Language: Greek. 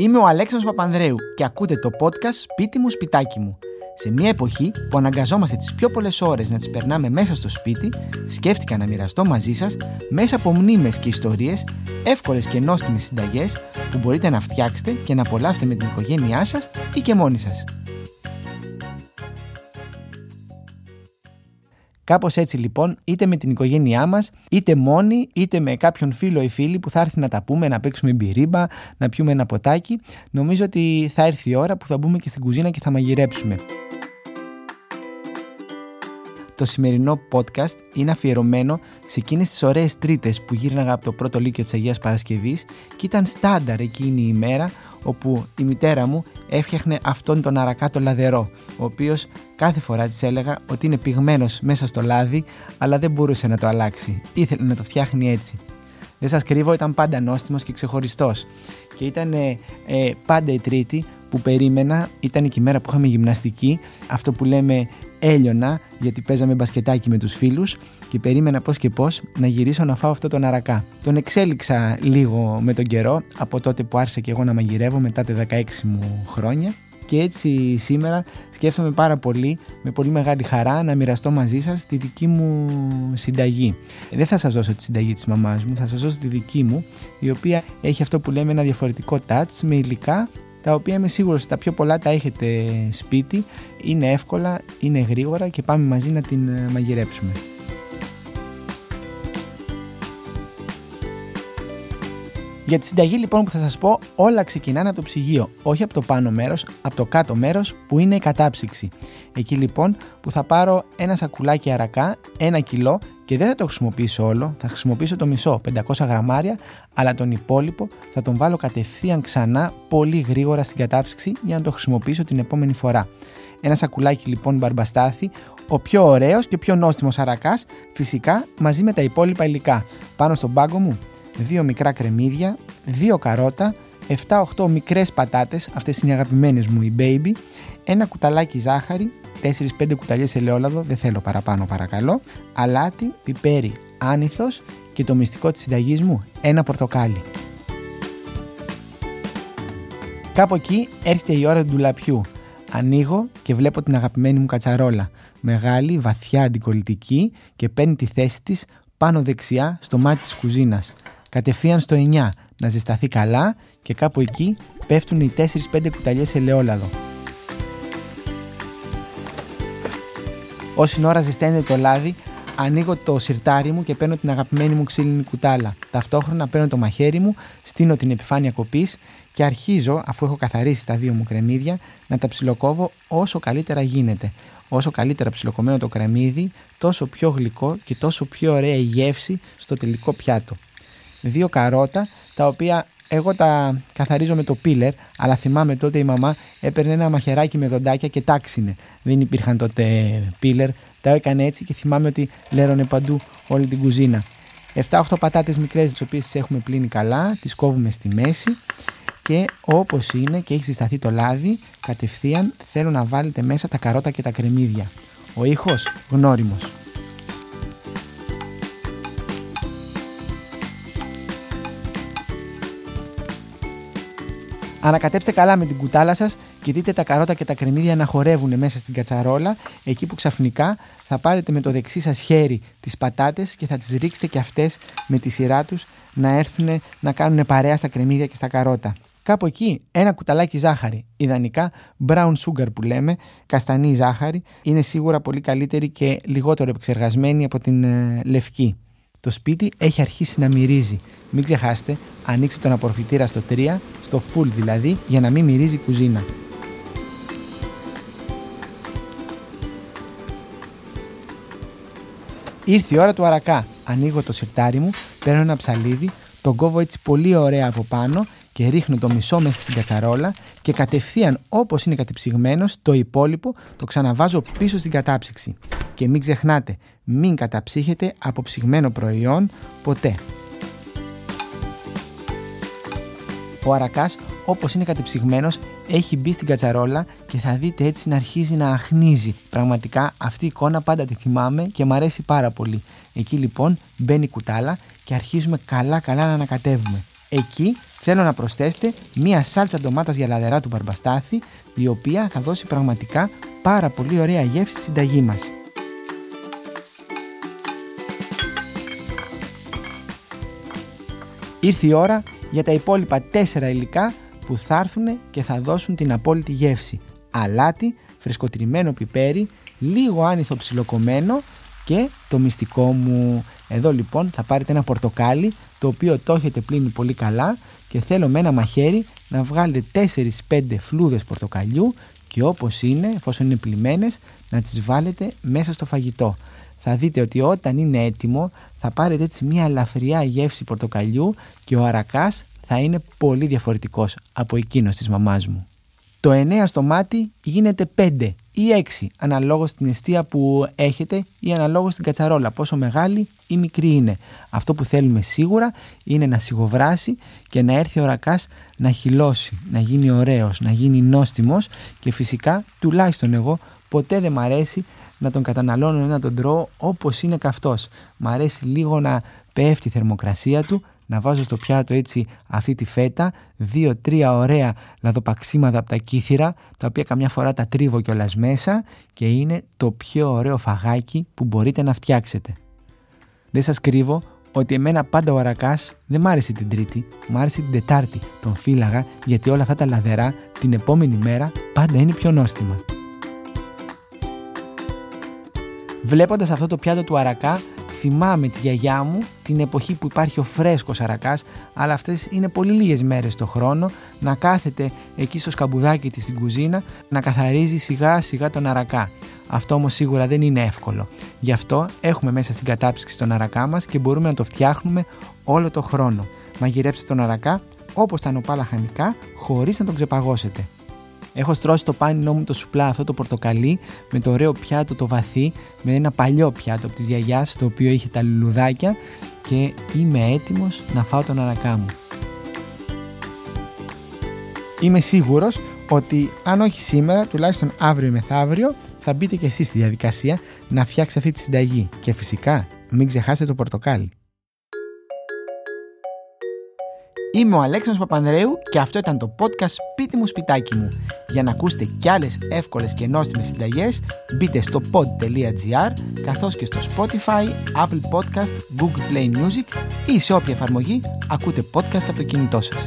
Είμαι ο Αλέξανδρος Παπανδρέου και ακούτε το podcast «Σπίτι μου, σπιτάκι μου». Σε μια εποχή που αναγκαζόμαστε τις πιο πολλές ώρες να τις περνάμε μέσα στο σπίτι, σκέφτηκα να μοιραστώ μαζί σας μέσα από μνήμες και ιστορίες, εύκολες και νόστιμες συνταγές που μπορείτε να φτιάξετε και να απολαύσετε με την οικογένειά σας ή και μόνοι σας. Κάπως έτσι λοιπόν, είτε με την οικογένειά μας, είτε μόνοι, είτε με κάποιον φίλο ή φίλη που θα έρθει να τα πούμε, να παίξουμε μπυρίμπα, να πιούμε ένα ποτάκι, νομίζω ότι θα έρθει η ώρα που θα μπούμε και στην κουζίνα και θα μαγειρέψουμε. Το σημερινό podcast είναι αφιερωμένο σε εκείνες τις ωραίες τρίτες που γύρναγα από το πρώτο λύκειο της Αγίας Παρασκευής και ήταν στάνταρ εκείνη η ημέρα όπου η μητέρα μου έφτιαχνε αυτόν τον αρακάτο λαδερό, ο οποίος κάθε φορά της έλεγα ότι είναι πυγμένος μέσα στο λάδι, αλλά δεν μπορούσε να το αλλάξει. Ήθελε να το φτιάχνει έτσι. Δεν σας κρύβω, ήταν πάντα νόστιμος και ξεχωριστός. Και ήταν ε, ε, πάντα η Τρίτη που περίμενα, ήταν και η μέρα που είχαμε γυμναστική, αυτό που λέμε έλειωνα, γιατί παίζαμε μπασκετάκι με τους φίλους και περίμενα πώς και πώς να γυρίσω να φάω αυτό τον αρακά. Τον εξέλιξα λίγο με τον καιρό, από τότε που άρχισα και εγώ να μαγειρεύω μετά τα 16 μου χρόνια και έτσι σήμερα σκέφτομαι πάρα πολύ, με πολύ μεγάλη χαρά, να μοιραστώ μαζί σας τη δική μου συνταγή. Δεν θα σας δώσω τη συνταγή της μαμάς μου, θα σας δώσω τη δική μου, η οποία έχει αυτό που λέμε ένα διαφορετικό touch με υλικά τα οποία είμαι σίγουρος ότι τα πιο πολλά τα έχετε σπίτι, είναι εύκολα, είναι γρήγορα και πάμε μαζί να την ε, μαγειρέψουμε. Για τη συνταγή λοιπόν που θα σας πω όλα ξεκινάνε από το ψυγείο, όχι από το πάνω μέρος, από το κάτω μέρος που είναι η κατάψυξη. Εκεί λοιπόν που θα πάρω ένα σακουλάκι αρακά, ένα κιλό και δεν θα το χρησιμοποιήσω όλο, θα χρησιμοποιήσω το μισό, 500 γραμμάρια, αλλά τον υπόλοιπο θα τον βάλω κατευθείαν ξανά πολύ γρήγορα στην κατάψυξη για να το χρησιμοποιήσω την επόμενη φορά. Ένα σακουλάκι λοιπόν μπαρμπαστάθι, ο πιο ωραίος και πιο νόστιμος αρακάς, φυσικά μαζί με τα υπόλοιπα υλικά. Πάνω στον πάγκο μου, δύο μικρά κρεμμύδια, δύο καρότα, 7-8 μικρές πατάτες, αυτές είναι οι αγαπημένες μου οι baby, ένα κουταλάκι ζάχαρη, 4-5 κουταλιές ελαιόλαδο, δεν θέλω παραπάνω παρακαλώ, αλάτι, πιπέρι, άνηθος και το μυστικό της συνταγής μου, ένα πορτοκάλι. Κάπου εκεί έρχεται η ώρα του ντουλαπιού. Ανοίγω και βλέπω την αγαπημένη μου κατσαρόλα. Μεγάλη, βαθιά, αντικολλητική και παίρνει τη θέση της πάνω δεξιά στο μάτι της κουζίνας. Κατευθείαν στο 9 να ζεσταθεί καλά και κάπου εκεί πέφτουν οι 4-5 κουταλιές ελαιόλαδο. Όση ώρα ζεσταίνεται το λάδι, ανοίγω το σιρτάρι μου και παίρνω την αγαπημένη μου ξύλινη κουτάλα. Ταυτόχρονα παίρνω το μαχαίρι μου, στείνω την επιφάνεια κοπής και αρχίζω, αφού έχω καθαρίσει τα δύο μου κρεμμύδια, να τα ψιλοκόβω όσο καλύτερα γίνεται. Όσο καλύτερα ψιλοκομμένο το κρεμμύδι, τόσο πιο γλυκό και τόσο πιο ωραία η γεύση στο τελικό πιάτο. Δύο καρότα, τα οποία εγώ τα καθαρίζω με το πίλερ, αλλά θυμάμαι τότε η μαμά έπαιρνε ένα μαχαιράκι με δοντάκια και τάξινε. Δεν υπήρχαν τότε πίλερ, τα έκανε έτσι και θυμάμαι ότι λέρωνε παντού όλη την κουζίνα. 7-8 πατάτες μικρές τις οποίες τις έχουμε πλύνει καλά, τις κόβουμε στη μέση και όπως είναι και έχει συσταθεί το λάδι, κατευθείαν θέλω να βάλετε μέσα τα καρότα και τα κρεμμύδια. Ο ήχος γνώριμος. Ανακατέψτε καλά με την κουτάλα σας και δείτε τα καρότα και τα κρεμμύδια να χορεύουν μέσα στην κατσαρόλα, εκεί που ξαφνικά θα πάρετε με το δεξί σας χέρι τις πατάτες και θα τις ρίξετε και αυτές με τη σειρά τους να έρθουν να κάνουν παρέα στα κρεμμύδια και στα καρότα. Κάπου εκεί ένα κουταλάκι ζάχαρη, ιδανικά brown sugar που λέμε, καστανή ζάχαρη, είναι σίγουρα πολύ καλύτερη και λιγότερο επεξεργασμένη από την ε, λευκή. Το σπίτι έχει αρχίσει να μυρίζει. Μην ξεχάσετε, ανοίξτε τον απορροφητήρα στο 3, στο full δηλαδή, για να μην μυρίζει η κουζίνα. Ήρθε η ώρα του αρακά. Ανοίγω το σιρτάρι μου, παίρνω ένα ψαλίδι, τον κόβω έτσι πολύ ωραία από πάνω και ρίχνω το μισό μέσα στην κατσαρόλα και κατευθείαν όπως είναι κατεψυγμένος το υπόλοιπο το ξαναβάζω πίσω στην κατάψυξη. Και μην ξεχνάτε, μην καταψύχετε από ψυγμένο προϊόν ποτέ. Ο αρακάς όπως είναι κατεψυγμένος έχει μπει στην κατσαρόλα και θα δείτε έτσι να αρχίζει να αχνίζει. Πραγματικά αυτή η εικόνα πάντα τη θυμάμαι και μου αρέσει πάρα πολύ. Εκεί λοιπόν μπαίνει η κουτάλα και αρχίζουμε καλά καλά να ανακατεύουμε. Εκεί θέλω να προσθέσετε μία σάλτσα ντομάτας για λαδερά του μπαρμπαστάθη, η οποία θα δώσει πραγματικά πάρα πολύ ωραία γεύση στη συνταγή μας. Ήρθε η ώρα για τα υπόλοιπα τέσσερα υλικά που θα έρθουν και θα δώσουν την απόλυτη γεύση. Αλάτι, φρεσκοτριμμένο πιπέρι, λίγο άνηθο ψιλοκομμένο και το μυστικό μου. Εδώ λοιπόν θα πάρετε ένα πορτοκάλι το οποίο το έχετε πλύνει πολύ καλά και θέλω με ένα μαχαίρι να βγάλετε 4-5 φλούδες πορτοκαλιού και όπως είναι, εφόσον είναι πλημμένες, να τις βάλετε μέσα στο φαγητό. Θα δείτε ότι όταν είναι έτοιμο θα πάρετε έτσι μια ελαφριά γεύση πορτοκαλιού και ο αρακάς θα είναι πολύ διαφορετικός από εκείνος της μαμάς μου. Το 9 στο μάτι γίνεται 5 ή 6 αναλόγως στην αιστεία που έχετε ή αναλόγως στην κατσαρόλα πόσο μεγάλη ή μικρή είναι. Αυτό που θέλουμε σίγουρα είναι να σιγοβράσει και να έρθει ο ρακάς να χυλώσει, να γίνει ωραίος, να γίνει νόστιμος και φυσικά τουλάχιστον εγώ ποτέ δεν μ' αρέσει να τον καταναλώνω να τον τρώω όπως είναι καυτός. Μ' αρέσει λίγο να πέφτει η θερμοκρασία του να βάζω στο πιάτο έτσι αυτή τη φέτα, δύο-τρία ωραία λαδοπαξίματα από τα κύθυρα, τα οποία καμιά φορά τα τρίβω κιόλας μέσα και είναι το πιο ωραίο φαγάκι που μπορείτε να φτιάξετε. Δεν σας κρύβω ότι εμένα πάντα ο αρακάς δεν μ' άρεσε την Τρίτη, μ' άρεσε την Τετάρτη. Τον φύλαγα γιατί όλα αυτά τα λαδερά την επόμενη μέρα πάντα είναι πιο νόστιμα. Βλέποντας αυτό το πιάτο του αρακά θυμάμαι τη γιαγιά μου την εποχή που υπάρχει ο φρέσκος αρακάς αλλά αυτές είναι πολύ λίγες μέρες το χρόνο να κάθεται εκεί στο σκαμπουδάκι της στην κουζίνα να καθαρίζει σιγά σιγά τον αρακά. Αυτό όμως σίγουρα δεν είναι εύκολο. Γι' αυτό έχουμε μέσα στην κατάψυξη τον αρακά μας και μπορούμε να το φτιάχνουμε όλο το χρόνο. Μαγειρέψτε τον αρακά όπως τα νοπά λαχανικά χωρίς να τον ξεπαγώσετε. Έχω στρώσει το πάνινό μου το σουπλά αυτό το πορτοκαλί με το ωραίο πιάτο το βαθύ, με ένα παλιό πιάτο από της γιαγιάς το οποίο είχε τα λουλουδάκια και είμαι έτοιμος να φάω τον αρακά μου. Είμαι σίγουρος ότι αν όχι σήμερα, τουλάχιστον αύριο μεθαύριο, θα μπείτε και εσείς στη διαδικασία να φτιάξετε αυτή τη συνταγή. Και φυσικά μην ξεχάσετε το πορτοκάλι. Είμαι ο Αλέξανδρος Παπανδρέου και αυτό ήταν το podcast «Σπίτι μου, σπιτάκι μου». Για να ακούσετε κι άλλες εύκολες και νόστιμες συνταγές, μπείτε στο pod.gr καθώς και στο Spotify, Apple Podcast, Google Play Music ή σε όποια εφαρμογή ακούτε podcast από το κινητό σας.